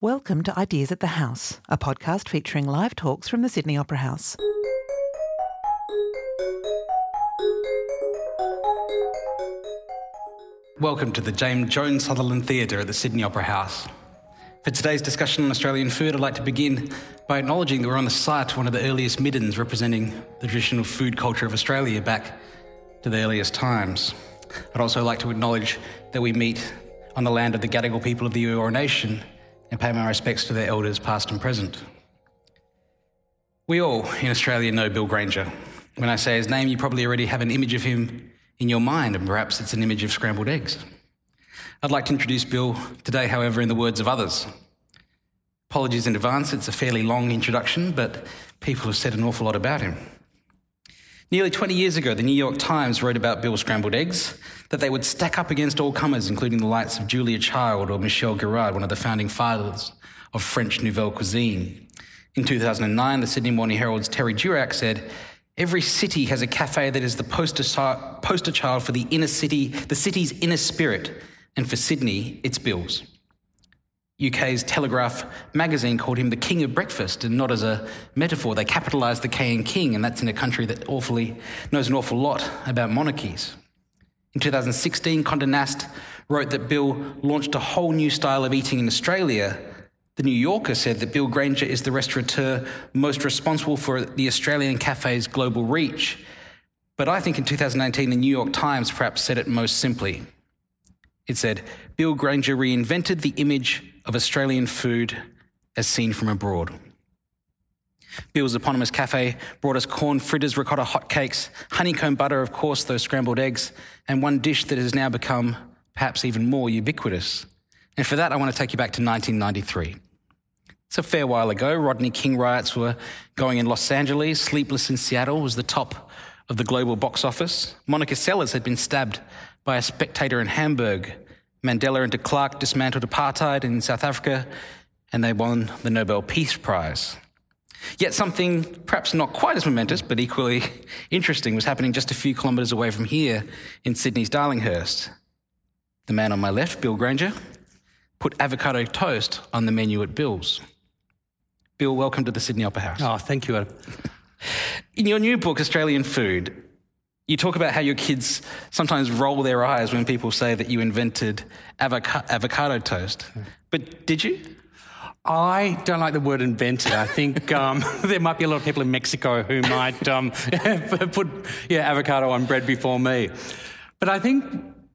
Welcome to Ideas at the House, a podcast featuring live talks from the Sydney Opera House. Welcome to the James Jones Sutherland Theatre at the Sydney Opera House. For today's discussion on Australian food, I'd like to begin by acknowledging that we're on the site of one of the earliest middens representing the traditional food culture of Australia back to the earliest times. I'd also like to acknowledge that we meet on the land of the Gadigal people of the Eora Nation and pay my respects to their elders, past and present. We all in Australia know Bill Granger. When I say his name, you probably already have an image of him in your mind, and perhaps it's an image of scrambled eggs. I'd like to introduce Bill today, however, in the words of others. Apologies in advance, it's a fairly long introduction, but people have said an awful lot about him. Nearly 20 years ago, the New York Times wrote about Bill's scrambled eggs, that they would stack up against all comers, including the likes of Julia Child or Michel Guérard, one of the founding fathers of French Nouvelle Cuisine. In 2009, the Sydney Morning Herald's Terry Durack said, Every city has a cafe that is the poster, poster child for the inner city, the city's inner spirit, and for Sydney, it's Bill's. UK's Telegraph magazine called him the king of breakfast, and not as a metaphor. They capitalised the K in king, and that's in a country that awfully knows an awful lot about monarchies. In 2016, Condé Nast wrote that Bill launched a whole new style of eating in Australia. The New Yorker said that Bill Granger is the restaurateur most responsible for the Australian cafe's global reach. But I think in 2019, the New York Times perhaps said it most simply. It said, Bill Granger reinvented the image of Australian food as seen from abroad. Bill's eponymous cafe brought us corn fritters, ricotta hotcakes, honeycomb butter, of course, those scrambled eggs, and one dish that has now become perhaps even more ubiquitous. And for that, I want to take you back to 1993. It's a fair while ago. Rodney King riots were going in Los Angeles. Sleepless in Seattle was the top of the global box office. Monica Seles had been stabbed by a spectator in Hamburg. Mandela and de Klerk dismantled apartheid in South Africa, and they won the Nobel Peace Prize. Yet something perhaps not quite as momentous, but equally interesting, was happening just a few kilometres away from here in Sydney's Darlinghurst. The man on my left, Bill Granger, put avocado toast on the menu at Bill's. Bill, welcome to the Sydney Opera House. Oh, thank you, Adam. In your new book, Australian Food, you talk about how your kids sometimes roll their eyes when people say that you invented avoca- avocado toast. Hmm. But did you? I don't like the word invented. I think um, there might be a lot of people in Mexico who might um, put yeah, avocado on bread before me. But I think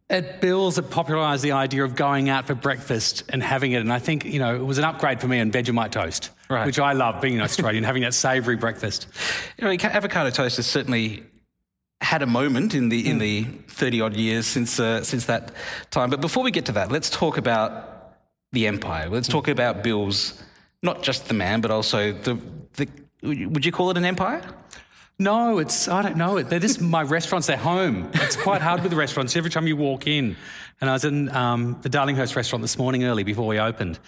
at Bill's, it popularised the idea of going out for breakfast and having it. And I think, you know, it was an upgrade for me on Vegemite toast, right. which I love being an Australian, having that savoury breakfast. You know, avocado toast has certainly had a moment in the in the thirty odd years since uh, since that time. But before we get to that, let's talk about the empire. Let's talk about Bill's, not just the man, but also the the. Would you call it an empire? No, it's I don't know. They're just my restaurants. They're home. It's quite hard with the restaurants. Every time you walk in, and I was in um, the Darlinghurst restaurant this morning early before we opened,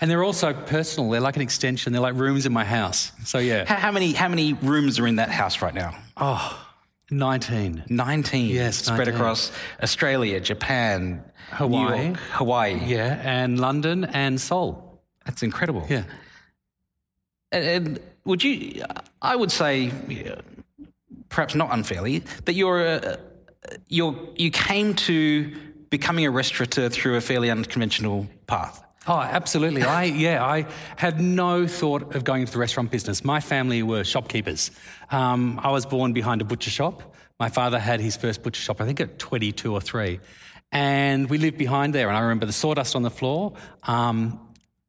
and they're also personal. They're like an extension. They're like rooms in my house. So yeah. How, how many how many rooms are in that house right now? Oh, 19. 19. Yes, Spread 19. across Australia, Japan, Hawaii. New York, Hawaii. Yeah, and London and Seoul. That's incredible. Yeah. And, and would you, I would say, perhaps not unfairly, that you're, a, you're, you came to becoming a restaurateur through a fairly unconventional path. Oh, absolutely. I yeah, I had no thought of going into the restaurant business. My family were shopkeepers. Um, I was born behind a butcher shop. My father had his first butcher shop, I think at 22 or 3. And we lived behind there. And I remember the sawdust on the floor. Um,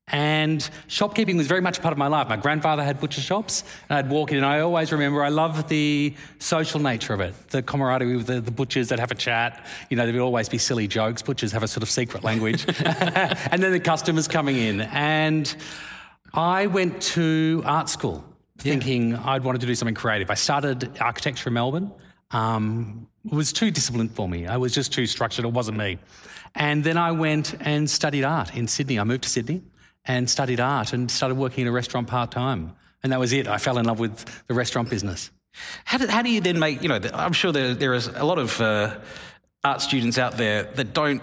and shopkeeping was very much a part of my life. My grandfather had butcher shops, and I'd walk in, and I always remember I love the social nature of it, the camaraderie with the, the butchers that have a chat. You know, there would always be silly jokes. Butchers have a sort of secret language. and then the customers coming in. And I went to art school thinking yeah. I'd wanted to do something creative. I started architecture in Melbourne. Um, it was too disciplined for me. I was just too structured. It wasn't me. And then I went and studied art in Sydney. I moved to Sydney and studied art and started working in a restaurant part time. And that was it. I fell in love with the restaurant business. How, did, how do you then make, you know, I'm sure there, there is a lot of uh, art students out there that don't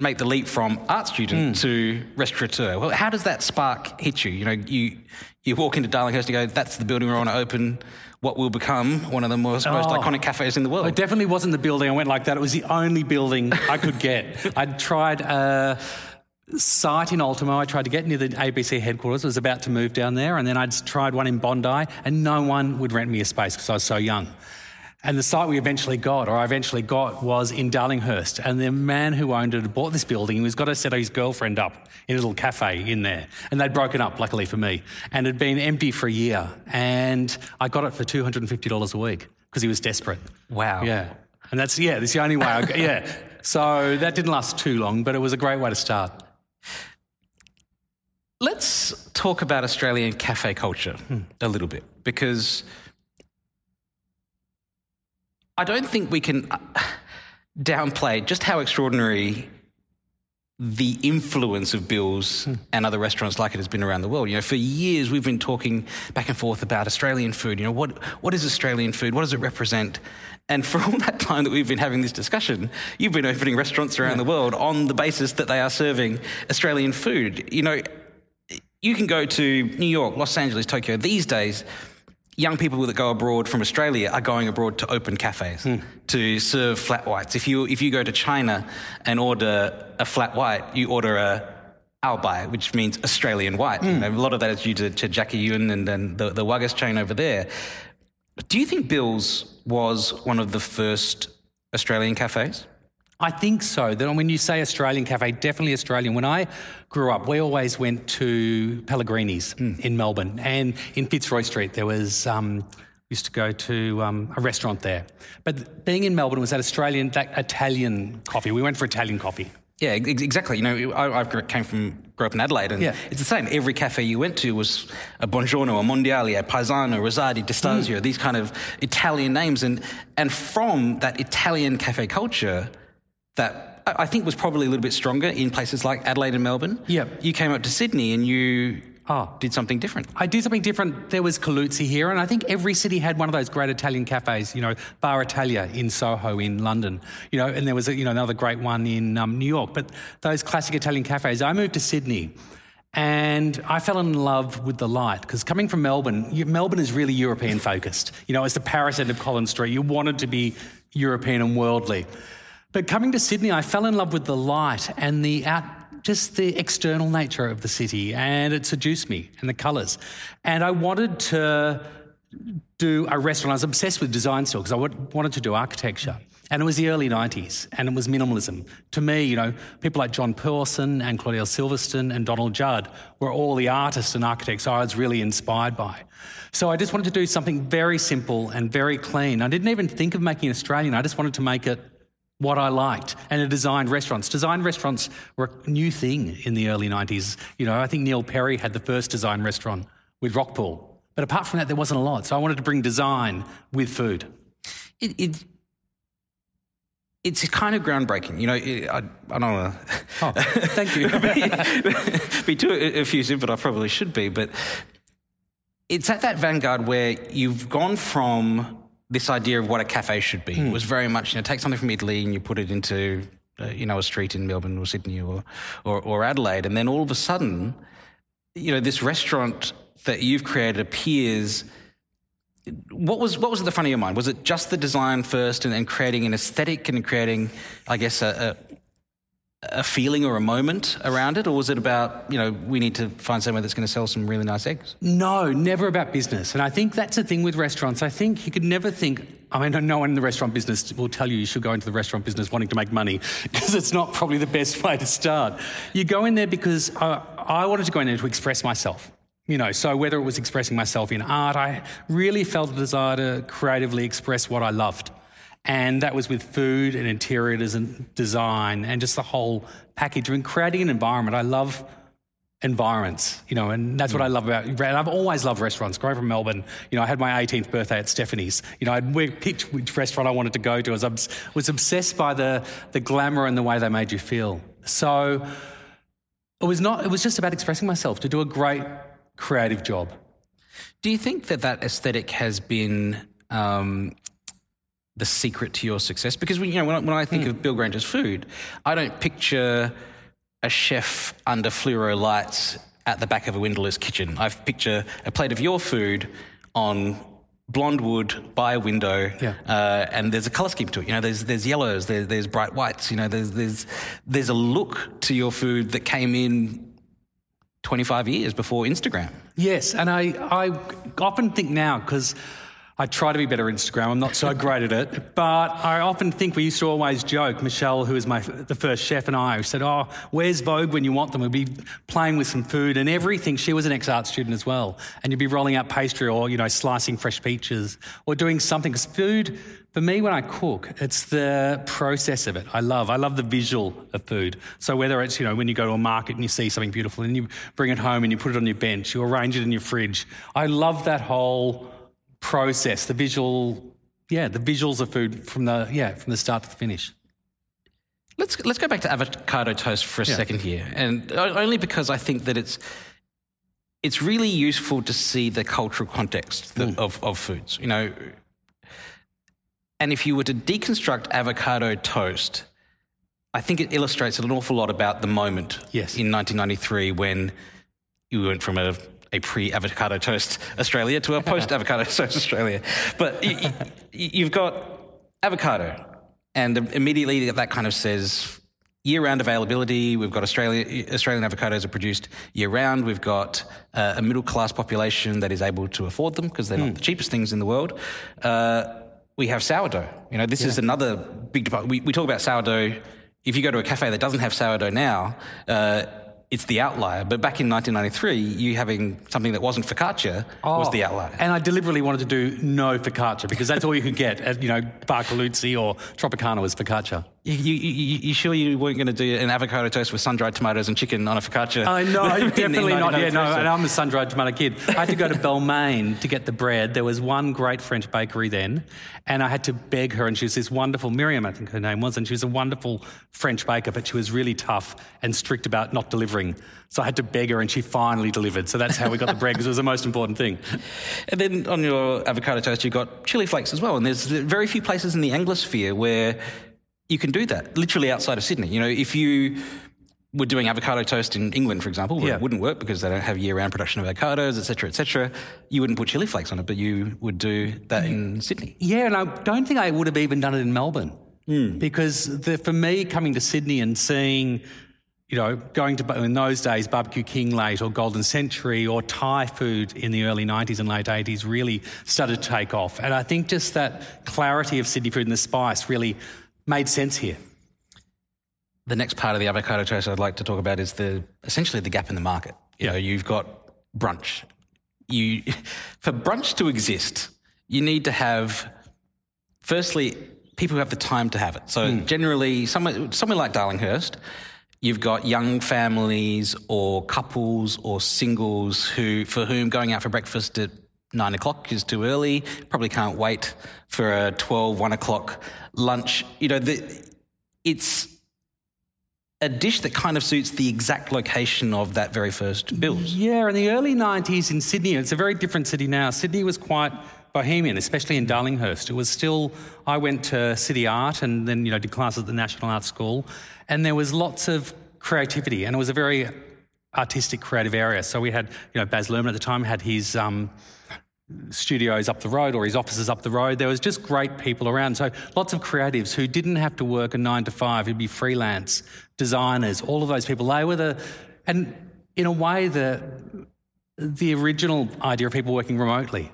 make the leap from art student to restaurateur. Well, how does that spark hit you? You know, you you walk into Darlinghurst and you go, "That's the building we want to open." What will become one of the most, most Oh. iconic cafes in the world? It definitely wasn't the building I went like that. It was the only building I could get. I'd tried a site in Ultimo. I tried to get near the ABC headquarters. I was about to move down there. And then I'd tried one in Bondi, and no one would rent me a space because I was so young. And the site we eventually got, or I eventually got, was in Darlinghurst. And the man who owned it had bought this building. He was got to set his girlfriend up in a little cafe in there. And they'd broken up, luckily for me, and it had been empty for a year. And I got it for $250 a week because he was desperate. Wow. Yeah. And that's, yeah, that's the only way I, yeah. So that didn't last too long, but it was a great way to start. Let's talk about Australian cafe culture a little bit because I don't think we can uh, downplay just how extraordinary the influence of Bill's and other restaurants like it has been around the world. You know, for years we've been talking back and forth about Australian food. You know, what what is Australian food? What does it represent? And for all that time that we've been having this discussion, you've been opening restaurants around the world on the basis that they are serving Australian food. You know, you can go to New York, Los Angeles, Tokyo. These days, young people that go abroad from Australia are going abroad to open cafes hmm. to serve flat whites. If you if you go to China and order a flat white, you order a ao bai, which means Australian white. You hmm. know, a lot of that is due to, to Jackie Yuen and then the, the Wagas chain over there. Do you think Bill's was one of the first Australian cafes? I think so. That when you say Australian cafe, definitely Australian. When I grew up, we always went to Pellegrini's in Melbourne, and in Fitzroy Street there was. Um, used to go to um, a restaurant there, but being in Melbourne was that Australian, that Italian coffee. We went for Italian coffee. Yeah, exactly. You know, I, I came from, grew up in Adelaide, and Yeah. it's the same. Every cafe you went to was a Buongiorno, a Mondiale, a Paisano, Rosati, Distasio, these kind of Italian names. And, and from that Italian cafe culture, that I think was probably a little bit stronger in places like Adelaide and Melbourne. Yep. You came up to Sydney and you Oh. did something different. I did something different. There was Coluzzi here, and I think every city had one of those great Italian cafes. You know, Bar Italia in Soho in London. You know, and there was a, you know another great one in um, New York. But those classic Italian cafes. I moved to Sydney, and I fell in love with the light because coming from Melbourne, you, Melbourne is really European focused. You know, it's the Paris end of Collins Street. You wanted to be European and worldly. But coming to Sydney, I fell in love with the light and the out, just the external nature of the city, and it seduced me and the colours. And I wanted to do a restaurant. I was obsessed with design still because I wanted to do architecture. And it was the early 90s, and it was minimalism. To me, you know, people like John Pawson and Claudio Silvestrin and Donald Judd were all the artists and architects I was really inspired by. So I just wanted to do something very simple and very clean. I didn't even think of making it Australian. I just wanted to make it what I liked. And it designed restaurants. Design restaurants were a new thing in the early 90s. You know, I think Neil Perry had the first design restaurant with Rockpool. But apart from that, there wasn't a lot. So I wanted to bring design with food. It, it, it's kind of groundbreaking. You know, it, I, I don't want to. Oh, thank you. be too effusive, but I probably should be. But it's at that vanguard where you've gone from this idea of what a cafe should be. It was very much, you know, take something from Italy and you put it into, uh, you know, a street in Melbourne or Sydney or, or, or Adelaide. And then all of a sudden, you know, this restaurant that you've created appears. What was what was at the front of your mind? Was it just the design first, and then creating an aesthetic and creating, I guess, a, a, a feeling or a moment around it, or was it about you know we need to find somewhere that's going to sell some really nice eggs? No, never about business. And I think that's the thing with restaurants. I think you could never think. I mean, no one in the restaurant business will tell you you should go into the restaurant business wanting to make money because it's not probably the best way to start. You go in there because uh, I wanted to go in there to express myself. You know, so whether it was expressing myself in art, I really felt a desire to creatively express what I loved. And that was with food and interior des- design and just the whole package. I mean, creating an environment. I love environments, you know, and that's what I love about. And I've always loved restaurants. Growing from Melbourne, you know, I had my 18th birthday at Stephanie's. You know, I'd we- picked which restaurant I wanted to go to. I was, was obsessed by the the glamour and the way they made you feel. So it was not. It was just about expressing myself to do a great creative job. Do you think that that aesthetic has been um, the secret to your success? Because you know, when I, when I think of Bill Granger's food, I don't picture a chef under fluoro lights at the back of a windowless kitchen. I picture a plate of your food on blonde wood by a window, Yeah. uh, and there's a color scheme to it. You know, there's there's yellows, there, there's bright whites. You know, there's there's there's a look to your food that came in 25 years before Instagram. Yes, and I, I often think now, because I try to be better at Instagram, I'm not so great at it, but I often think we used to always joke, Michelle, who was my, the first chef, and I, who said, Oh, where's Vogue when you want them? We'd be playing with some food and everything. She was an ex art student as well. And you'd be rolling out pastry or, you know, slicing fresh peaches or doing something. Because food, for me, when I cook, it's the process of it. I love. I love the visual of food. So whether it's you know when you go to a market and you see something beautiful and you bring it home and you put it on your bench, you arrange it in your fridge. I love that whole process, the visual, yeah, the visuals of food from the yeah from the start to the finish. Let's let's go back to avocado toast for a Yeah. second here, and only because I think that it's it's really useful to see the cultural context that, mm. of of foods. You know, and if you were to deconstruct avocado toast, I think it illustrates an awful lot about the moment Yes. in 1993 when you went from a a pre-avocado toast Australia to a post-avocado toast Australia. But y- y- you've got avocado, and immediately that kind of says year-round availability. We've got Australia, Australian avocados are produced year-round. We've got uh, a middle-class population that is able to afford them because they're not the cheapest things in the world. Uh, we have sourdough. You know, this is another big department. We, we talk about sourdough. If you go to a cafe that doesn't have sourdough now, uh, it's the outlier. But back in 1993, you having something that wasn't focaccia was the oh. outlier. And I deliberately wanted to do no focaccia because that's all you could get at you know Bar Coluzzi or Tropicana was focaccia. You, you, you, you sure you weren't going to do an avocado toast with sun-dried tomatoes and chicken on a focaccia? I know, in- in definitely not. Yeah, no, and I'm a sun-dried tomato kid. I had to go to Balmain to get the bread. There was one great French bakery then, and I had to beg her, and she was this wonderful, Miriam, I think her name was, and she was a wonderful French baker, but she was really tough and strict about not delivering. So I had to beg her, and she finally delivered. So that's how we got the bread, because it was the most important thing. And then on your avocado toast, you've got chili flakes as well. And there's very few places in the Anglosphere where you can do that, literally outside of Sydney. You know, if you were doing avocado toast in England, for example, Yeah. it wouldn't work because they don't have year-round production of avocados, et cetera, et cetera, you wouldn't put chili flakes on it, but you would do that in Sydney. Yeah, and I don't think I would have even done it in Melbourne hmm. because the, for me, coming to Sydney and seeing, you know, going to in those days Barbecue King late or Golden Century or Thai food in the early '90s and late '80s really started to take off, and I think just that clarity of Sydney food and the spice really made sense here. The next part of the avocado toast I'd like to talk about is the essentially the gap in the market. You know, you've got brunch. You for brunch to exist, you need to have firstly people who have the time to have it. So hmm. generally, somewhere somewhere like Darlinghurst, you've got young families or couples or singles who for whom going out for breakfast at nine o'clock is too early. Probably can't wait for a 12, 1 o'clock lunch. You know, the, it's a dish that kind of suits the exact location of that very first build. Yeah, in the early 90s in Sydney, it's a very different city now. Sydney was quite bohemian, especially in Darlinghurst. It was still, I went to City Art and then, you know, did classes at the National Art School, and there was lots of creativity, and it was a very artistic, creative area. So we had, you know, Baz Luhrmann at the time had his um, studios up the road or his offices up the road. There was just great people around. So lots of creatives who didn't have to work a nine to five, who'd be freelance, designers, all of those people. They were the, and in a way, the, the original idea of people working remotely.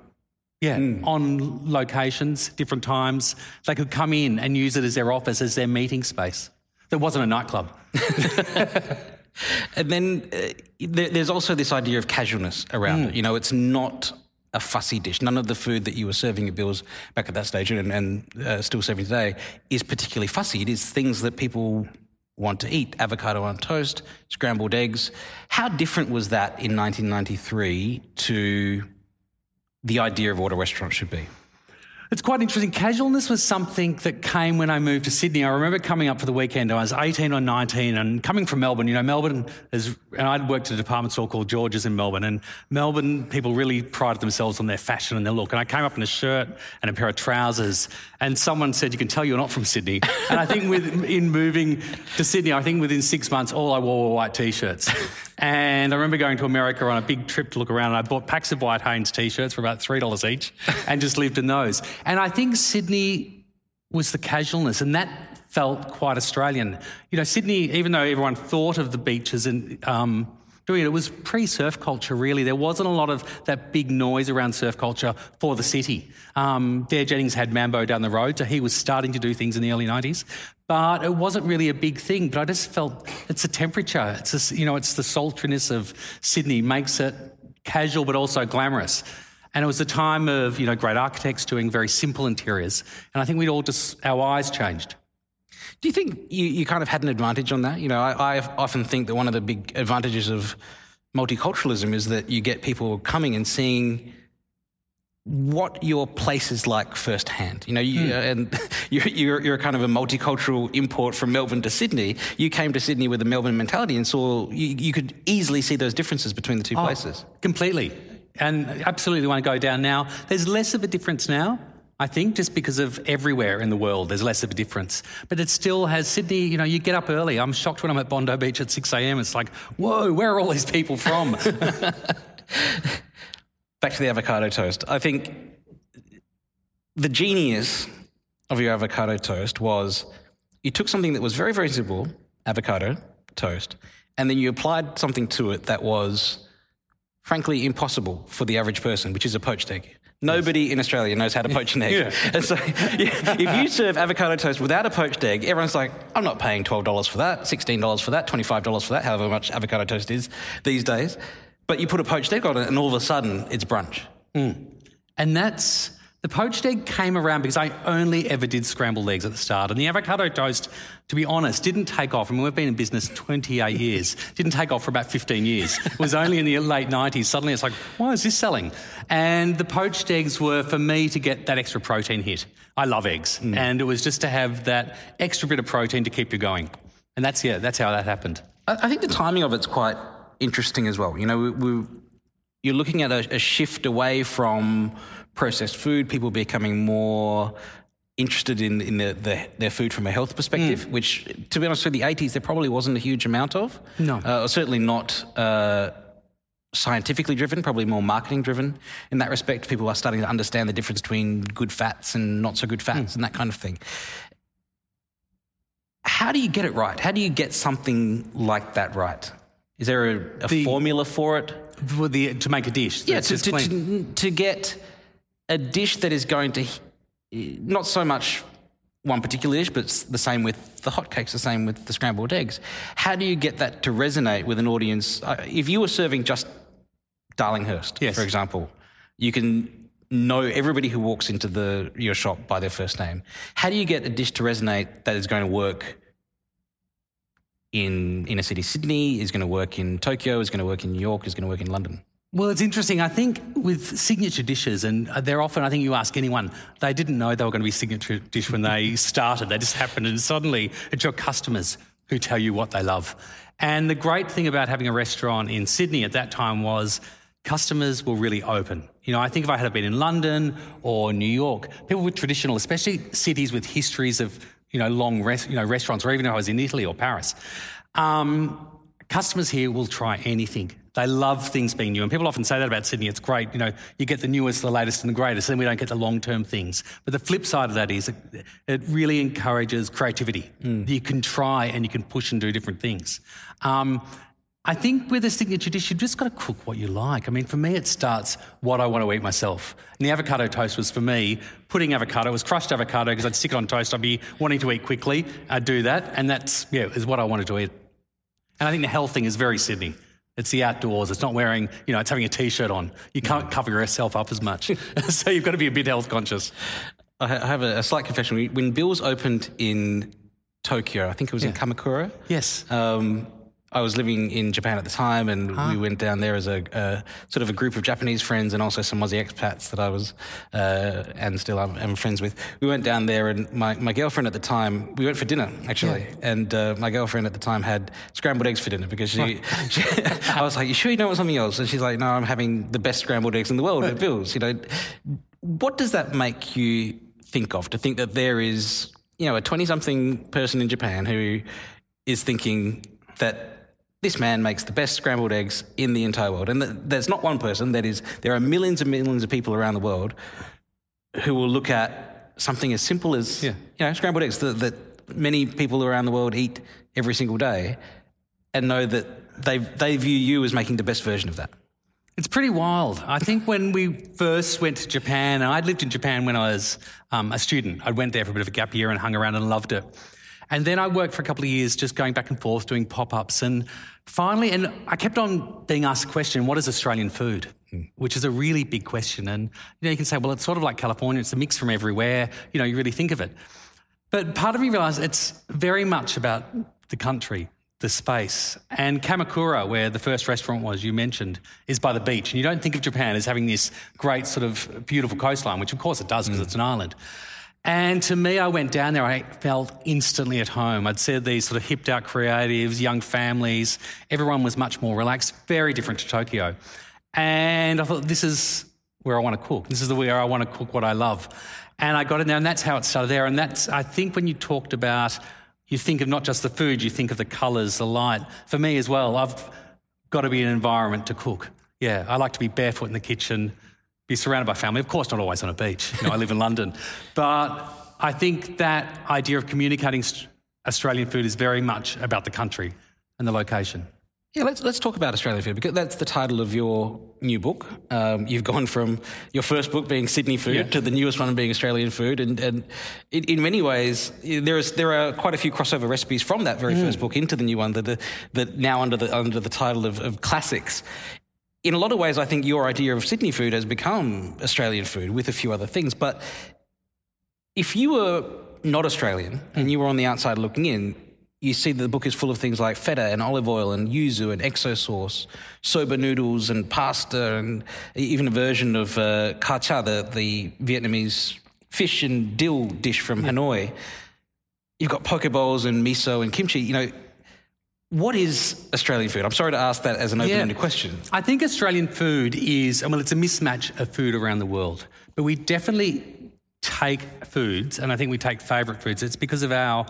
Yeah, on locations, different times. They could come in and use it as their office, as their meeting space. There wasn't a nightclub. And then uh, there, there's also this idea of casualness around it. You know, it's not a fussy dish. None of the food that you were serving at Bill's back at that stage and, and uh, still serving today is particularly fussy. It is things that people want to eat avocado on toast, scrambled eggs. How different was that in 1993 to the idea of what a restaurant should be? It's quite interesting. Casualness was something that came when I moved to Sydney. I remember coming up for the weekend. I was 18 or 19 and coming from Melbourne. You know, Melbourne is, and I'd worked at a department store called George's in Melbourne. And Melbourne people really prided themselves on their fashion and their look. And I came up in a shirt and a pair of trousers. And someone said, You can tell you're not from Sydney. And I think with, in moving to Sydney, I think within six months, all I wore were white t shirts. And I remember going to America on a big trip to look around. And I bought packs of white Hanes t shirts for about $3 each and just lived in those. And I think Sydney was the casualness, and that felt quite Australian. You know, Sydney, even though everyone thought of the beaches and um, doing it, it was pre surf culture, really. There wasn't a lot of that big noise around surf culture for the city. Um, Dare Jennings had Mambo down the road, so he was starting to do things in the early 90s. But it wasn't really a big thing. But I just felt it's the temperature. It's you know, it's the sultriness of Sydney makes it casual but also glamorous. And it was a time of, you know, great architects doing very simple interiors. And I think we'd all just, our eyes changed. Do you think you, you kind of had an advantage on that? You know, I, I often think that one of the big advantages of multiculturalism is that you get people coming and seeing what your place is like firsthand. You know, you, mm. and you're, you're, you're, kind of a multicultural import from Melbourne to Sydney. You came to Sydney with a Melbourne mentality and saw you, you could easily see those differences between the two oh, places. Completely and absolutely want to go down now. There's less of a difference now. I think just because of everywhere in the world, there's less of a difference. But it still has Sydney, you know, you get up early. I'm shocked when I'm at Bondi Beach at 6 a.m. It's like, whoa, where are all these people from? Back to the avocado toast. I think the genius of your avocado toast was you took something that was very, very simple, avocado toast, and then you applied something to it that was frankly impossible for the average person, which is a poached egg. Nobody yes. in Australia knows how to poach an egg. yeah. And so yeah, if you serve avocado toast without a poached egg, everyone's like, I'm not paying $12 for that, $16 for that, $25 for that, however much avocado toast is these days. But you put a poached egg on it, and all of a sudden, it's brunch. Mm. And that's the poached egg came around because I only ever did scrambled eggs at the start. And the avocado toast, to be honest, didn't take off. I mean, we've been in business 28 years, didn't take off for about 15 years. It was only in the late 90s. Suddenly it's like, why is this selling? And the poached eggs were for me to get that extra protein hit. I love eggs. Mm. And it was just to have that extra bit of protein to keep you going. And that's, yeah, that's how that happened. I think the timing of it's quite interesting as well. You know, we, we, you're looking at a, a shift away from processed food, people becoming more interested in, in the, the, their food from a health perspective, mm. which, to be honest, with the 80s, there probably wasn't a huge amount of. No. Uh, certainly not uh, scientifically driven, probably more marketing driven in that respect. People are starting to understand the difference between good fats and not so good fats mm. and that kind of thing. How do you get it right? How do you get something like that right? Is there a, a the, formula for it? For the, to make a dish? Yeah, to, to, to, to get a dish that is going to not so much one particular dish, but it's the same with the hotcakes, the same with the scrambled eggs. How do you get that to resonate with an audience? If you were serving just Darlinghurst, yes. for example, you can know everybody who walks into the your shop by their first name. How do you get a dish to resonate that is going to work in inner city Sydney, is going to work in Tokyo, is going to work in New York, is going to work in London? Well, it's interesting. I think with signature dishes, and uh, they're often, I think you ask anyone, they didn't know they were going to be signature dish when they started. They just happened, and suddenly it's your customers who tell you what they love. And the great thing about having a restaurant in Sydney at that time was customers were really open. You know, I think if I had been in London or New York, people with traditional, especially cities with histories of, you know, long res- you know, restaurants, or even if I was in Italy or Paris, um, customers here will try anything. They love things being new. And people often say that about Sydney. It's great. You know, you get the newest, the latest, and the greatest, then we don't get the long term things. But the flip side of that is it, it really encourages creativity. Mm. You can try and you can push and do different things. Um, I think with a signature dish, you've just got to cook what you like. I mean, for me, it starts what I want to eat myself. And the avocado toast was for me, putting avocado, it was crushed avocado because I'd stick it on toast. I'd be wanting to eat quickly. I'd do that. And that's, yeah, is what I wanted to eat. And I think the health thing is very Sydney. It's the outdoors. It's not wearing, you know, it's having a t-shirt on. You can't cover yourself up as much. so you've got to be a bit health conscious. I have a, slight confession. When Bill's opened in Tokyo, I think it was yeah. in Kamakura. Yes. Um, I was living in Japan at the time, and we went down there as a, a sort of a group of Japanese friends, and also some Aussie expats that I was uh, and still am, am friends with. We went down there, and my, my girlfriend at the time, we went for dinner actually, and uh, my girlfriend at the time had scrambled eggs for dinner because she, she I was like, "You sure you don't want something else?" And she's like, "No, I'm having the best scrambled eggs in the world at Bill's." You know, what does that make you think of? To think that there is, you know, a twenty-something person in Japan who is thinking that this man makes the best scrambled eggs in the entire world. And th- there's not one person, that is, there are millions and millions of people around the world who will look at something as simple as, Yeah. you know, scrambled eggs that, that many people around the world eat every single day and know that they, they view you as making the best version of that. It's pretty wild. I think when we first went to Japan, and I'd lived in Japan when I was um, a student. I went there for a bit of a gap year and hung around and loved it. And then I worked for a couple of years just going back and forth doing pop ups. And finally, and I kept on being asked the question what is Australian food? Hmm. Which is a really big question. And you know, you can say, well, it's sort of like California, it's a mix from everywhere. You know, you really think of it. But part of me realised it's very much about the country, the space. And Kamakura, where the first restaurant was you mentioned, is by the beach. And you don't think of Japan as having this great sort of beautiful coastline, which of course it does because hmm. it's an island. And to me, I went down there, I felt instantly at home. I'd said these sort of hipped out creatives, young families. Everyone was much more relaxed, very different to Tokyo. And I thought, this is where I want to cook. This is the where I want to cook what I love. And I got in there, and that's how it started there. And that's, I think, when you talked about, you think of not just the food, you think of the colours, the light. For me as well, I've got to be in an environment to cook. Yeah, I like to be barefoot in the kitchen, be surrounded by family. Of course, not always on a beach. You know, I live in London. But I think that idea of communicating Australian food is very much about the country and the location. Yeah, let's let's talk about Australian food because that's the title of your new book. Um, you've gone from your first book being Sydney food Yeah. to the newest one being Australian food, and and in, in many ways there is there are quite a few crossover recipes from that very first book into the new one that are, that now under the under the title of, of classics. In a lot of ways, I think your idea of Sydney food has become Australian food with a few other things. But if you were not Australian and you were on the outside looking in, you see that the book is full of things like feta and olive oil and yuzu and XO sauce, soba noodles and pasta, and even a version of uh, ka cha, the, the Vietnamese fish and dill dish from Hanoi. You've got poke bowls and miso and kimchi. You know, what is Australian food? I'm sorry to ask that as an open-ended question. I think Australian food is, well, it's a mismatch of food around the world. But we definitely take foods, and I think we take favourite foods. It's because of our,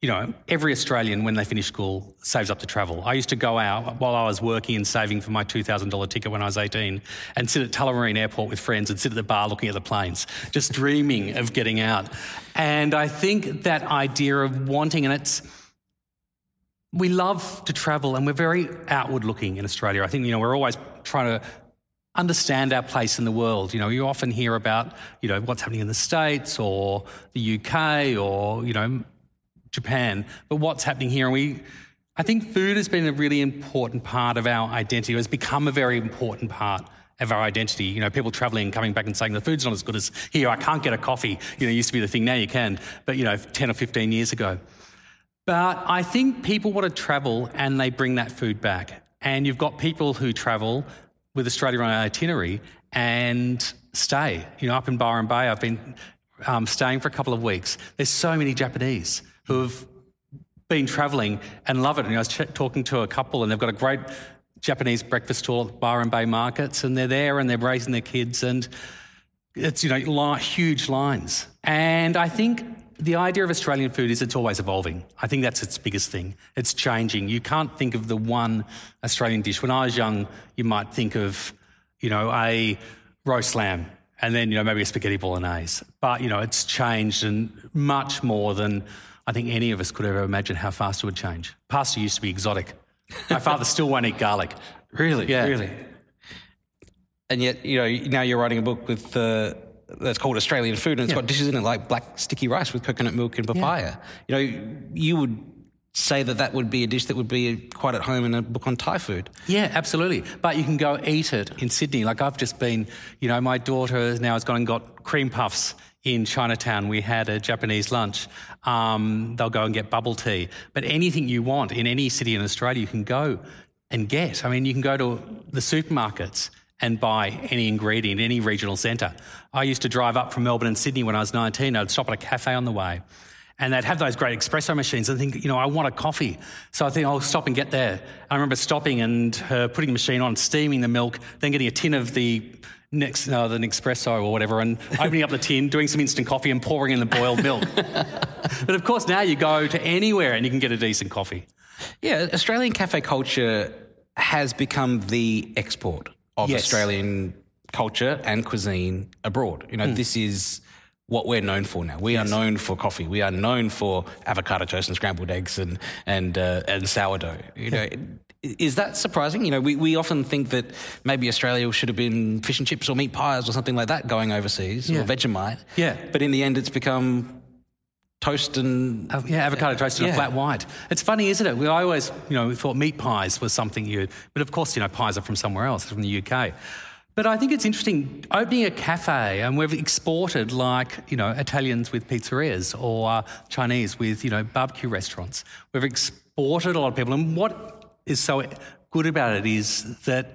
you know, every Australian, when they finish school, saves up to travel. I used to go out while I was working and saving for my $2,000 ticket when I was 18 and sit at Tullamarine Airport with friends and sit at the bar looking at the planes, just dreaming of getting out. And I think that idea of wanting, and it's, we love to travel and we're very outward looking in Australia. I think, you know, we're always trying to understand our place in the world. You know, you often hear about, you know, what's happening in the States or the UK or, you know, Japan, but what's happening here. And we, I think food has been a really important part of our identity, it has become a very important part of our identity. You know, people traveling coming back and saying the food's not as good as here, I can't get a coffee. You know, it used to be the thing, now you can, but, you know, 10 or 15 years ago. But I think people want to travel and they bring that food back. And you've got people who travel with Australia on an itinerary and stay. You know, up in Byron Bay, I've been um, staying for a couple of weeks. There's so many Japanese who have been travelling and love it. And I was ch- talking to a couple and they've got a great Japanese breakfast stall at Byron Bay markets and they're there and they're raising their kids and it's, you know, li- huge lines. And I think the idea of Australian food is it's always evolving. I think that's its biggest thing. It's changing. You can't think of the one Australian dish. When I was young, you might think of, you know, a roast lamb and then, you know, maybe a spaghetti bolognese. But, you know, it's changed and much more than I think any of us could ever imagine how fast it would change. Pasta used to be exotic. My father still won't eat garlic. Really? Yeah. Really? And yet, you know, now you're writing a book with uh, that's called Australian food, and it's got dishes in it like black sticky rice with coconut milk and papaya. You know, you would say that that would be a dish that would be quite at home in a book on Thai food. Yeah, absolutely. But you can go eat it in Sydney. Like I've just been, you know, my daughter now has gone and got cream puffs in Chinatown, we had a Japanese lunch. Um, they'll go and get bubble tea. But anything you want in any city in Australia, you can go and get. I mean, you can go to the supermarkets and buy any ingredient, any regional centre. I used to drive up from Melbourne and Sydney when I was 19. I'd stop at a cafe on the way. And they'd have those great espresso machines and think, you know, I want a coffee. So I think I'll stop and get there. I remember stopping and uh, putting the machine on, steaming the milk, then getting a tin of the next uh, the Nespresso or whatever, and opening up the tin, doing some instant coffee, and pouring in the boiled milk. but of course, now you go to anywhere and you can get a decent coffee. Yeah, Australian cafe culture has become the export of Yes. Australian culture and cuisine abroad. You know, Hmm. this is what we're known for now. We are known for coffee. We are known for avocado toast and scrambled eggs and and uh, and sourdough. You know. Is that surprising? You know, we, we often think that maybe Australia should have been fish and chips or meat pies or something like that going overseas Yeah. or Vegemite. Yeah. But in the end, it's become toast and Uh, yeah, avocado toast and Yeah. a flat white. It's funny, isn't it? We I always, you know, thought meat pies was something you, but of course, you know, pies are from somewhere else, from the UK. But I think it's interesting opening a cafe, and we've exported like you know Italians with pizzerias or uh, Chinese with you know barbecue restaurants. We've exported a lot of people, and what is so good about it is that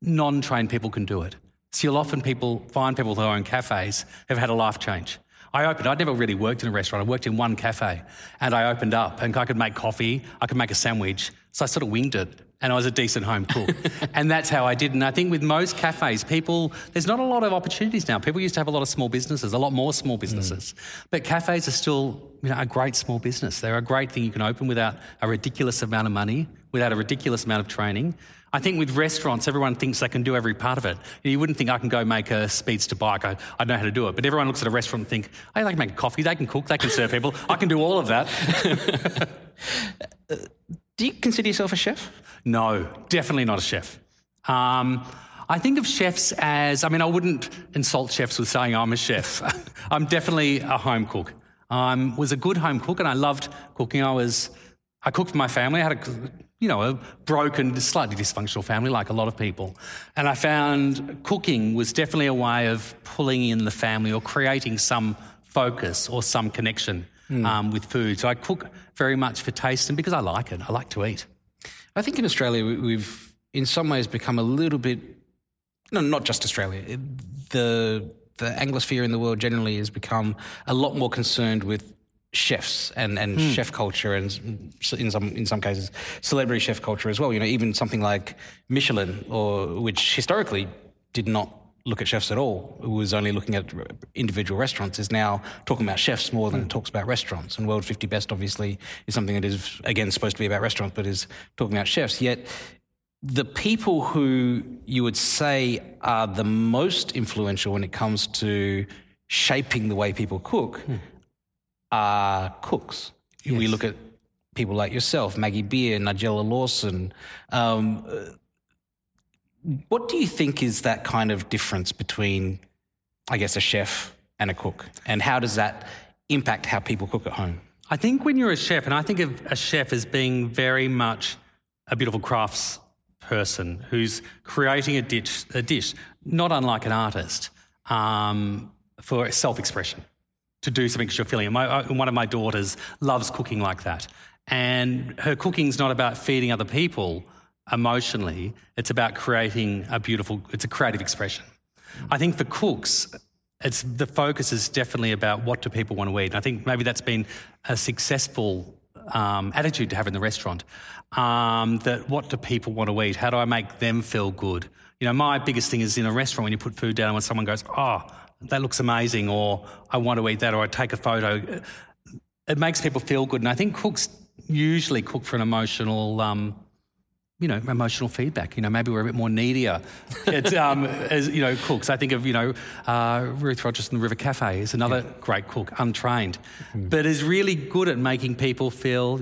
non-trained people can do it. So you'll often people find people who own cafes have had a life change. I opened, I'd never really worked in a restaurant. I worked in one cafe and I opened up and I could make coffee, I could make a sandwich. So I sort of winged it and I was a decent home cook. and that's how I did. And I think with most cafes, people, there's not a lot of opportunities now. People used to have a lot of small businesses, a lot more small hmm. businesses. But cafes are still you know, a great small business. They're a great thing you can open without a ridiculous amount of money, without a ridiculous amount of training. I think with restaurants, everyone thinks they can do every part of it. You wouldn't think I can go make a speedster bike. I, I know how to do it. But everyone looks at a restaurant and think, hey, they can make coffee, they can cook, they can serve people. I can do all of that. Do you consider yourself a chef? No, definitely not a chef. Um, I think of chefs as, I mean, I wouldn't insult chefs with saying I'm a chef. I'm definitely a home cook. I um, was a good home cook and I loved cooking. I was, I cooked for my family. I had a, you know, a broken, slightly dysfunctional family like a lot of people. And I found cooking was definitely a way of pulling in the family or creating some focus or some connection um, with food. So I cook very much for taste and because I like it. I like to eat. I think in Australia we- we've, in some ways, become a little bit. No, not just Australia. The the Anglosphere in the world generally has become a lot more concerned with chefs and, and hmm. chef culture, and in some in some cases, celebrity chef culture as well. You know, even something like Michelin, or which historically did not look at chefs at all, who was only looking at individual restaurants, is now talking about chefs more than it talks about restaurants. And World 50 Best, obviously, is something that is, again, supposed to be about restaurants, but is talking about chefs. Yet, the people who you would say are the most influential when it comes to shaping the way people cook hmm. Are cooks. We look at people like yourself, Maggie Beer, Nigella Lawson. Um, what do you think is that kind of difference between, I guess, a chef and a cook? And how does that impact how people cook at home? I think when you're a chef, and I think of a chef as being very much a beautiful crafts person who's creating a dish, a dish not unlike an artist, um, for self-expression, to do something because you're feeling it. My, uh, one of my daughters loves cooking like that, and her cooking's not about feeding other people emotionally. It's about creating a beautiful. It's a creative expression. I think for cooks, it's the focus is definitely about what do people want to eat. And I think maybe that's been a successful um, attitude to have in the restaurant. Um, that what do people want to eat? How do I make them feel good? You know, my biggest thing is in a restaurant when you put food down and when someone goes, "Oh, that looks amazing," or "I want to eat that," or "I take a photo." It makes people feel good, and I think cooks usually cook for an emotional. Um, you know, emotional feedback. You know, maybe we're a bit more needier at, um, as, you know, cooks. I think of, you know, uh, Ruth Rogers in the River Cafe is another great cook, untrained, but is really good at making people feel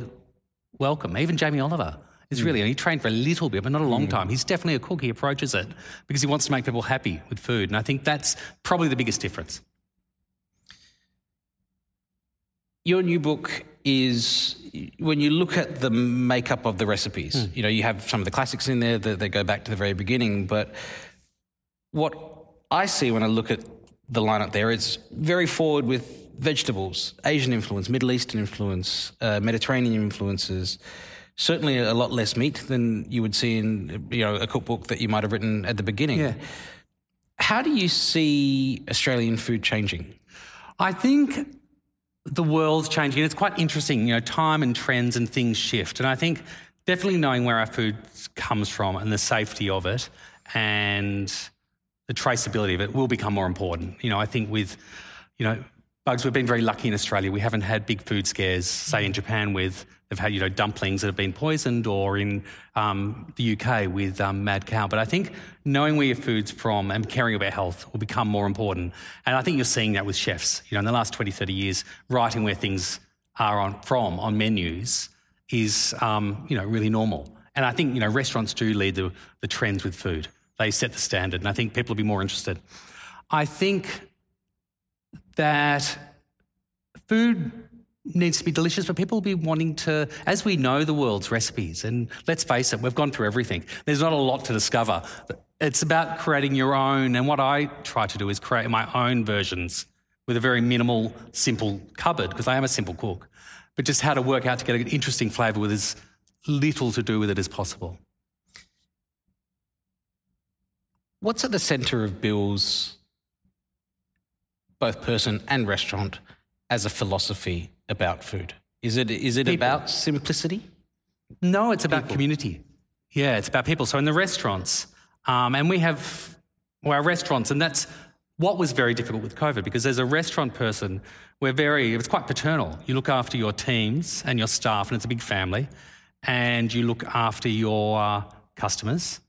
welcome. Even Jamie Oliver is hmm. really, he trained for a little bit, but not a long hmm. time. He's definitely a cook. He approaches it because he wants to make people happy with food. And I think that's probably the biggest difference. Your new book is when you look at the makeup of the recipes, hmm. you know, you have some of the classics in there that, that go back to the very beginning, but what I see when I look at the lineup there. It's very forward with vegetables, Asian influence, Middle Eastern influence, uh, Mediterranean influences. Certainly a lot less meat than you would see in you know a cookbook that you might have written at the beginning. Yeah. How do you see Australian food changing? I think the world's changing. And it's quite interesting. You know, time and trends and things shift. And I think definitely knowing where our food comes from and the safety of it and the traceability of it will become more important. You know, I think with, you know, bugs, we've been very lucky in Australia. We haven't had big food scares, say in Japan with they've had you know dumplings that have been poisoned, or in um, the UK with um, mad cow. But I think knowing where your food's from and caring about health will become more important. And I think you're seeing that with chefs. You know, in the last 20, 30 years, writing where things are on, from on menus is um, you know really normal. And I think you know restaurants do lead the, the trends with food. They set the standard, and I think people will be more interested. I think that food needs to be delicious, but people will be wanting to, as we know the world's recipes, and let's face it, we've gone through everything. There's not a lot to discover. It's about creating your own, and what I try to do is create my own versions with a very minimal, simple cupboard, because I am a simple cook, but just how to work out to get an interesting flavour with as little to do with it as possible. What's at the centre of Bill's, both person and restaurant, as a philosophy about food? Is it, is it about simplicity? No, it's about community. Yeah, it's about people. So in the restaurants, um, and we have well, our restaurants, and that's what was very difficult with COVID because as a restaurant person, we're very, it's quite paternal. You look after your teams and your staff, and it's a big family, and you look after your uh, customers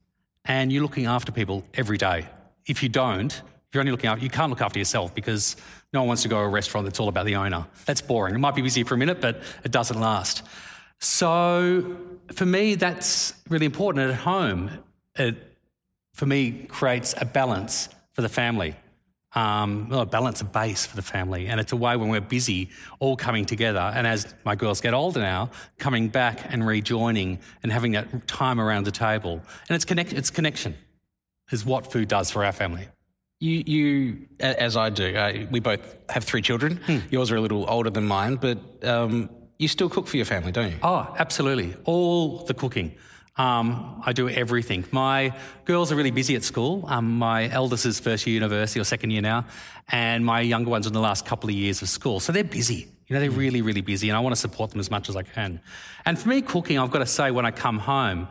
and you're looking after people every day. If you don't, you're only looking after, you can't look after yourself because no one wants to go to a restaurant that's all about the owner. That's boring. It might be busy for a minute, but it doesn't last. So for me, that's really important. At home, it, for me, creates a balance for the family um, well, balance a base for the family. And it's a way when we're busy, all coming together. And as my girls get older now, coming back and rejoining and having that time around the table. And it's, connect, it's connection, is what food does for our family. You, you as I do, uh, we both have three children. Hmm. Yours are a little older than mine, but um, you still cook for your family, don't you? Oh, absolutely. All the cooking. Um, I do everything. My girls are really busy at school. Um, my eldest is first year university or second year now, and my younger ones are in the last couple of years of school. So they're busy. You know, they're mm. really, really busy, and I want to support them as much as I can. And for me, cooking, I've got to say, when I come home,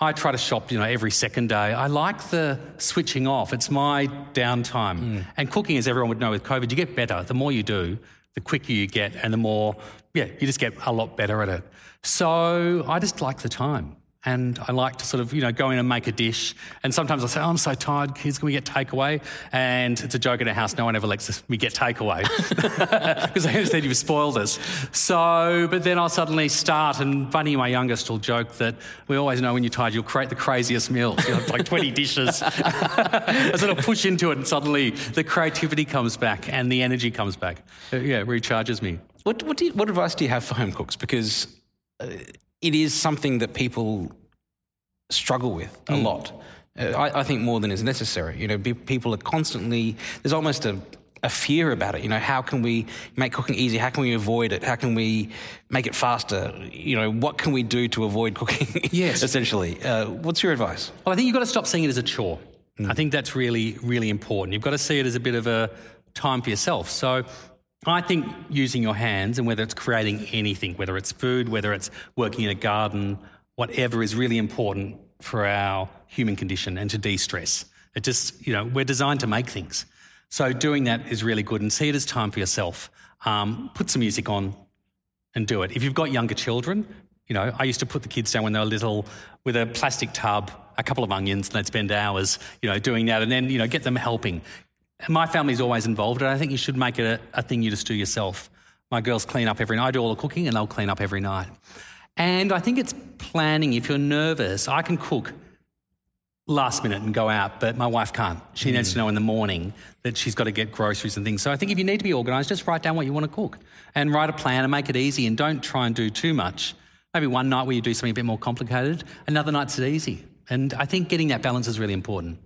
I try to shop, you know, every second day. I like the switching off. It's my downtime. Mm. And cooking, as everyone would know with COVID, you get better. The more you do, the quicker you get, and the more, yeah, you just get a lot better at it. So I just like the time. And I like to sort of, you know, go in and make a dish. And sometimes I say, oh, I'm so tired, kids, can we get takeaway? And it's a joke in our house, no one ever lets me get takeaway because they said you've spoiled us. So, but then I'll suddenly start, and Bunny, my youngest, will joke that we always know when you're tired, you'll create the craziest meals, you know, like 20 dishes. I sort of push into it, and suddenly the creativity comes back and the energy comes back. Yeah, it recharges me. What, what, you, what advice do you have for home cooks? Because uh, it is something that people struggle with a mm. lot. Uh, I, I, think more than is necessary. You know, people are constantly, there's almost a, a fear about it. You know, how can we make cooking easy? How can we avoid it? How can we make it faster? You know, what can we do to avoid cooking? Yes. essentially. Uh, what's your advice? Well, I think you've got to stop seeing it as a chore. Mm. I think that's really, really important. You've got to see it as a bit of a time for yourself. So I think using your hands and whether it's creating anything, whether it's food, whether it's working in a garden, whatever is really important for our human condition and to de stress. It just, you know, we're designed to make things. So doing that is really good and see it as time for yourself. Um, put some music on and do it. If you've got younger children, you know, I used to put the kids down when they were little with a plastic tub, a couple of onions, and they'd spend hours, you know, doing that and then, you know, get them helping. My family's always involved, and I think you should make it a, a thing you just do yourself. My girls clean up every night. I do all the cooking, and they'll clean up every night. And I think it's planning. If you're nervous, I can cook last minute and go out, but my wife can't. She mm. needs to know in the morning that she's got to get groceries and things. So I think if you need to be organised, just write down what you want to cook and write a plan and make it easy and don't try and do too much. Maybe one night where you do something a bit more complicated, another night's easy. And I think getting that balance is really important.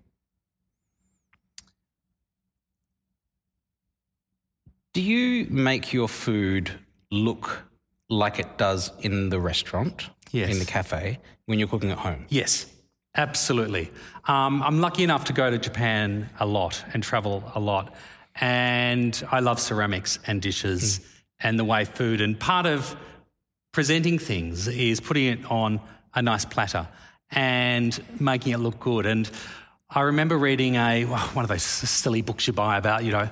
Do you make your food look like it does in the restaurant, Yes. in the cafe, when you're cooking at home? Yes, absolutely. Um, I'm lucky enough to go to Japan a lot and travel a lot. And I love ceramics and dishes and the way food. And part of presenting things is putting it on a nice platter and making it look good. And I remember reading a well, one of those silly books you buy about, you know,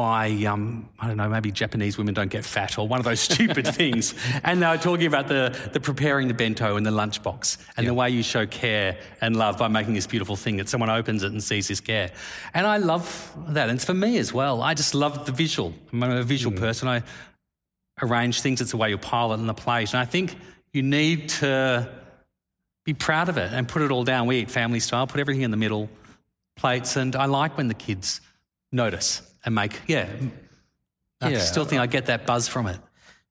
why um, I don't know, maybe Japanese women don't get fat or one of those stupid things. And they were talking about the the preparing the bento and the lunchbox and the way you show care and love by making this beautiful thing that someone opens it and sees this care. And I love that. And it's for me as well. I just love the visual. I'm a visual person. I arrange things. It's the way you pile it on the plate. And I think you need to be proud of it and put it all down. We eat family style, put everything in the middle plates. And I like when the kids notice and make, yeah. I Yeah. still think I get that buzz from it.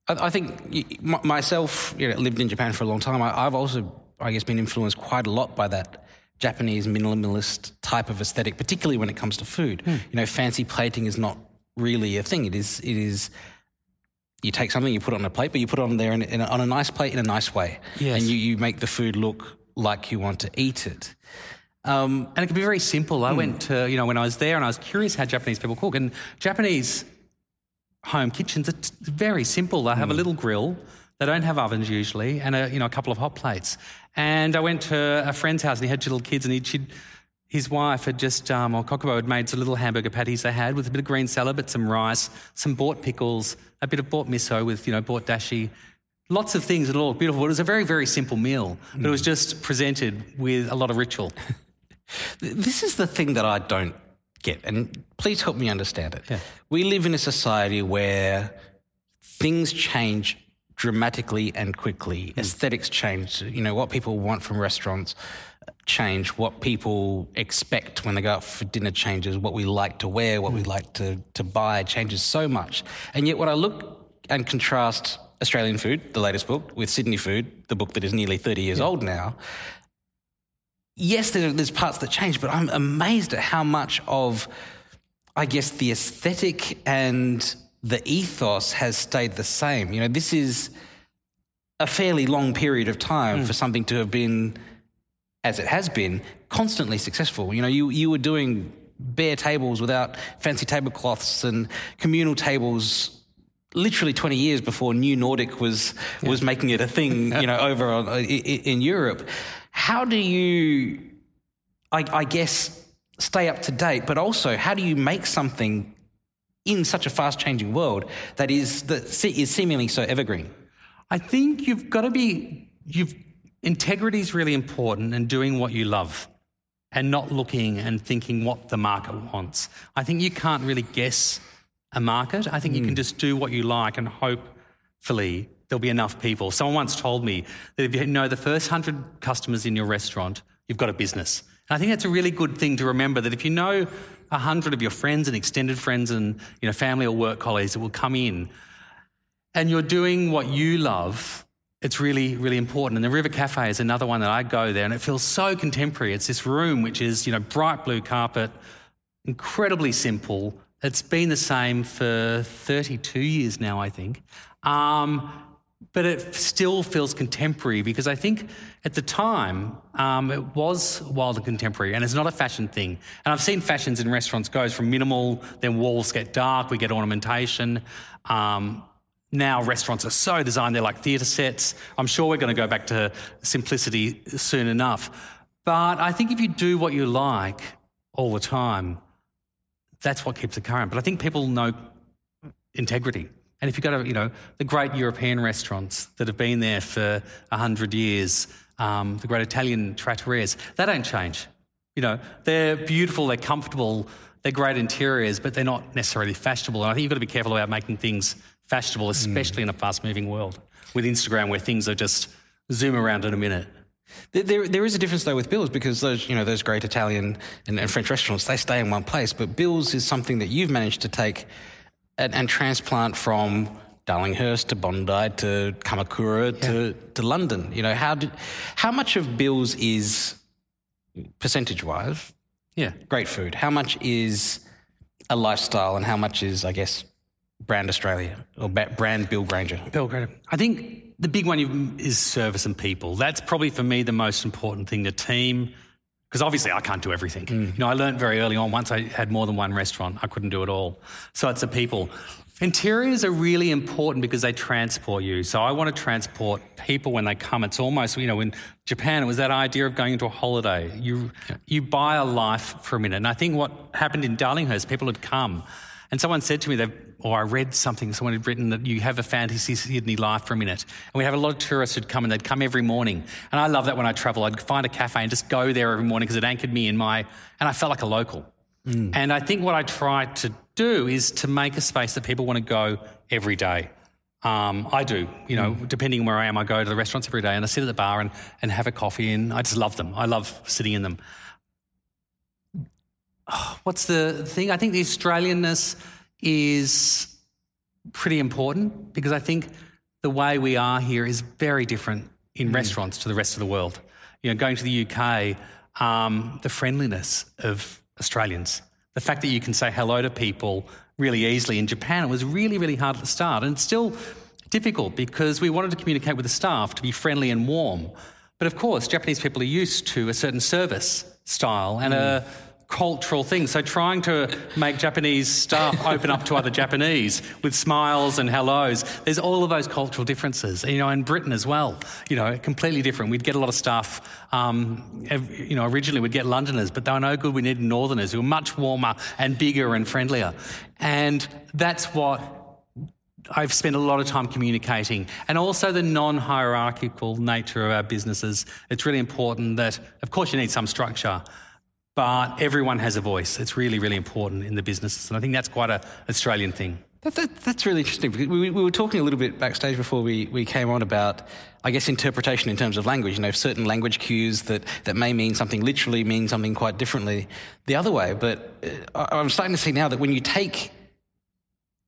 I, I think myself, you know, lived in Japan for a long time. I, I've also, I guess, been influenced quite a lot by that Japanese minimalist type of aesthetic, particularly when it comes to food. Hmm. You know, fancy plating is not really a thing. It is, it is. You take something, you put it on a plate, but you put it on there in, in a, on a nice plate in a nice way, Yes. and you, you make the food look like you want to eat it. Um, And it can be very simple. I went to, you know, when I was there and I was curious how Japanese people cook. And Japanese home kitchens are t- very simple. They have a little grill. They don't have ovens usually, and a, you know a couple of hot plates. And I went to a friend's house, and he had two little kids, and she'd, his wife had just, um, or Kokobo had made some little hamburger patties they had with a bit of green salad, but some rice, some bought pickles, a bit of bought miso with you know bought dashi. Lots of things that all look beautiful. It was a very, very simple meal, but it was just presented with a lot of ritual. Th- This is the thing that I don't get, and please help me understand it. Yeah. We live in a society where things change dramatically and quickly. Hmm. Aesthetics change. You know, what people want from restaurants change. What people expect when they go out for dinner changes. What we like to wear, what we hmm. like to, to buy changes so much. And yet, when I look and contrast Australian food, the latest book, with Sydney food, the book that is nearly 30 years old now, yes, there, there's parts that change, but I'm amazed at how much of, I guess, the aesthetic and the ethos has stayed the same. You know, this is a fairly long period of time hmm. for something to have been, as it has been, constantly successful. You know, you, you were doing bare tables without fancy tablecloths and communal tables literally 20 years before New Nordic was was making it a thing, you know, over on, i- i- in Europe. How do you, I, I guess, stay up to date? But also, how do you make something in such a fast changing world that is that is seemingly so evergreen? I think you've got to be you've integrity is really important and doing what you love and not looking and thinking what the market wants. I think you can't really guess a market. I think you can hmm. just do what you like and hopefully there'll be enough people. Someone once told me that if you know the first 100 customers in your restaurant, you've got a business. And I think that's a really good thing to remember that if you know 100 of your friends and extended friends and you know family or work colleagues that will come in and you're doing what you love, it's really, really important. And the River Cafe is another one that I go there, and it feels so contemporary. It's this room which is, you know, bright blue carpet, incredibly simple. It's been the same for 32 years now, I think. Um, but it still feels contemporary because I think at the time um, it was wild and contemporary, and it's not a fashion thing. And I've seen fashions in restaurants goes from minimal, then walls get dark, we get ornamentation. Um, now restaurants are so designed, they're like theatre sets. I'm sure we're going to go back to simplicity soon enough. But I think if you do what you like all the time, that's what keeps it current. But I think people know integrity. And if you've got, you know, the great European restaurants that have been there for 100 years, um, the great Italian trattorias, they don't change. You know, they're beautiful, they're comfortable, they're great interiors, but they're not necessarily fashionable. And I think you've got to be careful about making things fashionable, especially in a fast moving world with Instagram where things are just zoom around in a minute. There, there, there is a difference though with Bill's because those, you know, those great Italian and, and French restaurants they stay in one place, but Bill's is something that you've managed to take and, and transplant from Darlinghurst to Bondi to Kamakura to, to London. You know, how did, how much of Bill's is percentage wise Yeah. great food? How much is a lifestyle, and how much is, I guess, brand Australia or brand Bill Granger? Bill Granger. I think the big one is service and people. That's probably for me the most important thing. The team, because obviously I can't do everything. Mm. You know, I learned very early on. Once I had more than one restaurant, I couldn't do it all. So it's the people. Interiors are really important because they transport you. So I want to transport people when they come. It's almost, you know, in Japan, it was that idea of going into a holiday. You, you buy a life for a minute. And I think what happened in Darlinghurst, people had come and someone said to me, or I read something, someone had written that you have a fantasy Sydney life for a minute. And we have a lot of tourists who'd come and they'd come every morning. And I love that when I travel. I'd find a cafe and just go there every morning because it anchored me in my, and I felt like a local. Mm. And I think what I try to do is to make a space that people want to go every day. Um, I do, you know, mm. depending where I am, I go to the restaurants every day and I sit at the bar and, and have a coffee and I just love them. I love sitting in them. Oh, what's the thing? I think the Australianness is pretty important because I think the way we are here is very different in mm. restaurants to the rest of the world. You know, going to the UK, um, the friendliness of Australians. The fact that you can say hello to people really easily in Japan, it was really, really hard at the start. And it's still difficult because we wanted to communicate with the staff to be friendly and warm. But of course, Japanese people are used to a certain service style and mm. a cultural thing. So trying to make Japanese staff open up to other Japanese with smiles and hellos, there's all of those cultural differences. You know, in Britain as well, you know, completely different. We'd get a lot of staff, um, you know, originally we'd get Londoners, but they were no good. We needed Northerners who were much warmer and bigger and friendlier. And that's what I've spent a lot of time communicating. And also the non hierarchical nature of our businesses. It's really important that, of course, you need some structure, but everyone has a voice. It's really, really important in the businesses. And I think that's quite an Australian thing. That, that, that's really interesting. We, we, were talking a little bit backstage before we, we came on about, I guess, interpretation in terms of language. You know, certain language cues that, that may mean something literally mean something quite differently the other way. But uh, I'm starting to see now that when you take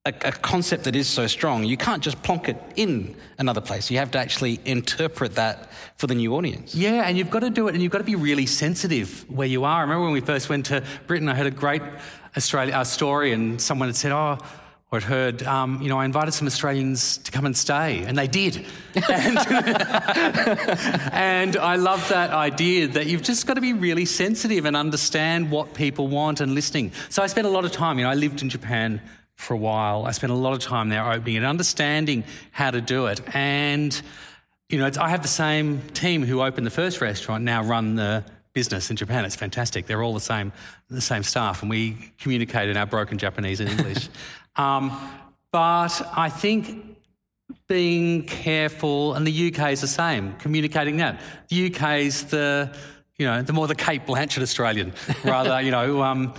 a, a, concept that is so strong, you can't just plonk it in another place. You have to actually interpret that for the new audience. Yeah, and you've got to do it, and you've got to be really sensitive where you are. I remember when we first went to Britain, I heard a great Australia uh, story, and someone had said, "Oh." Or had heard, um, you know, I invited some Australians to come and stay, and they did. and, and I love that idea that you've just got to be really sensitive and understand what people want and listening. So I spent a lot of time, you know, I lived in Japan for a while. I spent a lot of time there opening and understanding how to do it. And, you know, I have the same team who opened the first restaurant now run the business in Japan. It's fantastic. They're all the same, the same staff, and we communicate in our broken Japanese and English. um, but I think being careful, and the UK is the same, communicating that. The UK is the you know, the more the Cate Blanchett Australian, rather, you know. Um,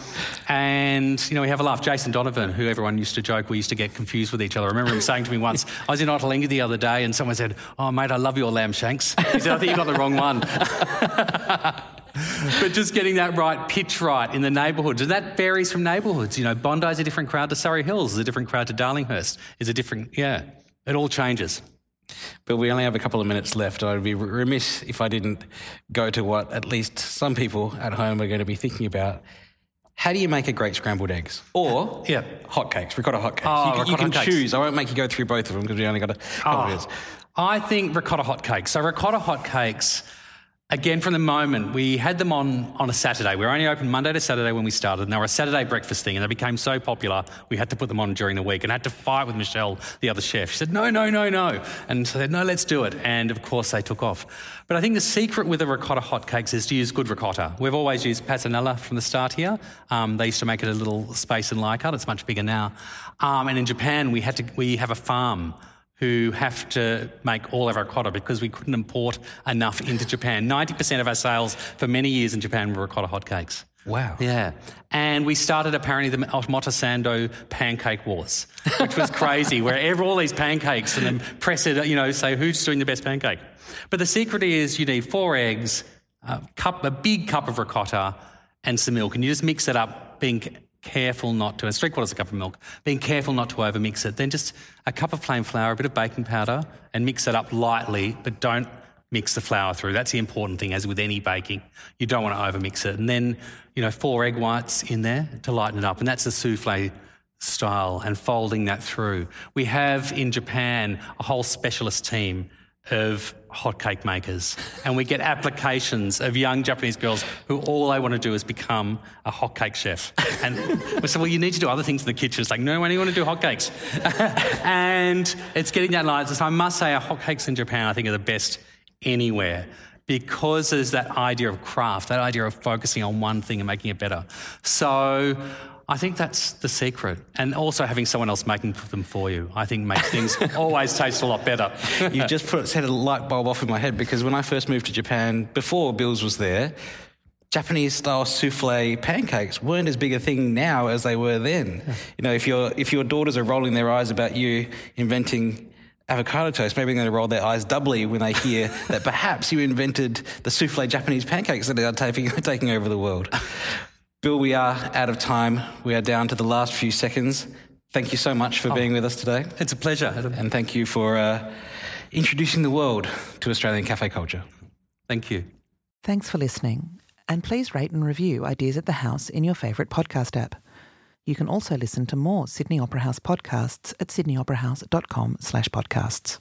and, you know, we have a laugh. Jason Donovan, who everyone used to joke we used to get confused with each other. I remember him saying to me once, I was in Ottolenghi the other day and someone said, Oh, mate, I love your lamb shanks. He said, I think you got the wrong one. but just getting that right pitch right in the neighbourhoods. And that varies from neighbourhoods. You know, Bondi's a different crowd to Surry Hills, is a different crowd to Darlinghurst, is a different, yeah, it all changes. But we only have a couple of minutes left. I'd be remiss if I didn't go to what at least some people at home are going to be thinking about. How do you make a great scrambled eggs? Or yeah. hotcakes, ricotta hotcakes. Oh, you, can, you can choose. I won't make you go through both of them because we only got a couple oh, of minutes. I think ricotta hotcakes. So ricotta hotcakes Again, from the moment we had them on on a Saturday, we were only open Monday to Saturday when we started, and they were a Saturday breakfast thing, and they became so popular we had to put them on during the week, and I had to fight with Michelle, the other chef. She said, "No, no, no, no," and said, "No, let's do it." And of course, they took off. But I think the secret with the ricotta hotcakes is to use good ricotta. We've always used Paesanella from the start here. Um, they used to make it a little space in Leichhardt. It's much bigger now. Um, and in Japan, we had to we have a farm who have to make all of our ricotta because we couldn't import enough into Japan. 90% of our sales for many years in Japan were ricotta hotcakes. Wow. Yeah. And we started apparently the Omotesando pancake wars, which was crazy, where all these pancakes and then press it, you know, say who's doing the best pancake. But the secret is you need four eggs, a, cup, a big cup of ricotta, and some milk. And you just mix it up, being careful not to, and three quarters of a cup of milk, being careful not to overmix it. Then just a cup of plain flour, a bit of baking powder, and mix it up lightly, but don't mix the flour through. That's the important thing, as with any baking. You don't want to overmix it. And then, you know, four egg whites in there to lighten it up, and that's the souffle style and folding that through. We have in Japan a whole specialist team of hotcake makers, and we get applications of young Japanese girls who all they want to do is become a hotcake chef. And we said, well, you need to do other things in the kitchen. It's like, no, I only want to do hotcakes. and it's getting that line. So I must say, our hotcakes in Japan, I think, are the best anywhere because there's that idea of craft, that idea of focusing on one thing and making it better. So I think that's the secret. And also having someone else making them for you, I think makes things always taste a lot better. you just put set a light bulb off in my head because when I first moved to Japan, before Bills was there, Japanese style souffle pancakes weren't as big a thing now as they were then. Yeah. You know, if your if your daughters are rolling their eyes about you inventing avocado toast, maybe they're going to roll their eyes doubly when they hear that perhaps you invented the souffle Japanese pancakes that are taking, taking over the world. Bill, we are out of time. We are down to the last few seconds. Thank you so much for oh, being with us today. It's a pleasure. And thank you for uh, introducing the world to Australian cafe culture. Thank you. Thanks for listening. And please rate and review Ideas at the House in your favourite podcast app. You can also listen to more Sydney Opera House podcasts at sydneyoperahouse.com slash podcasts.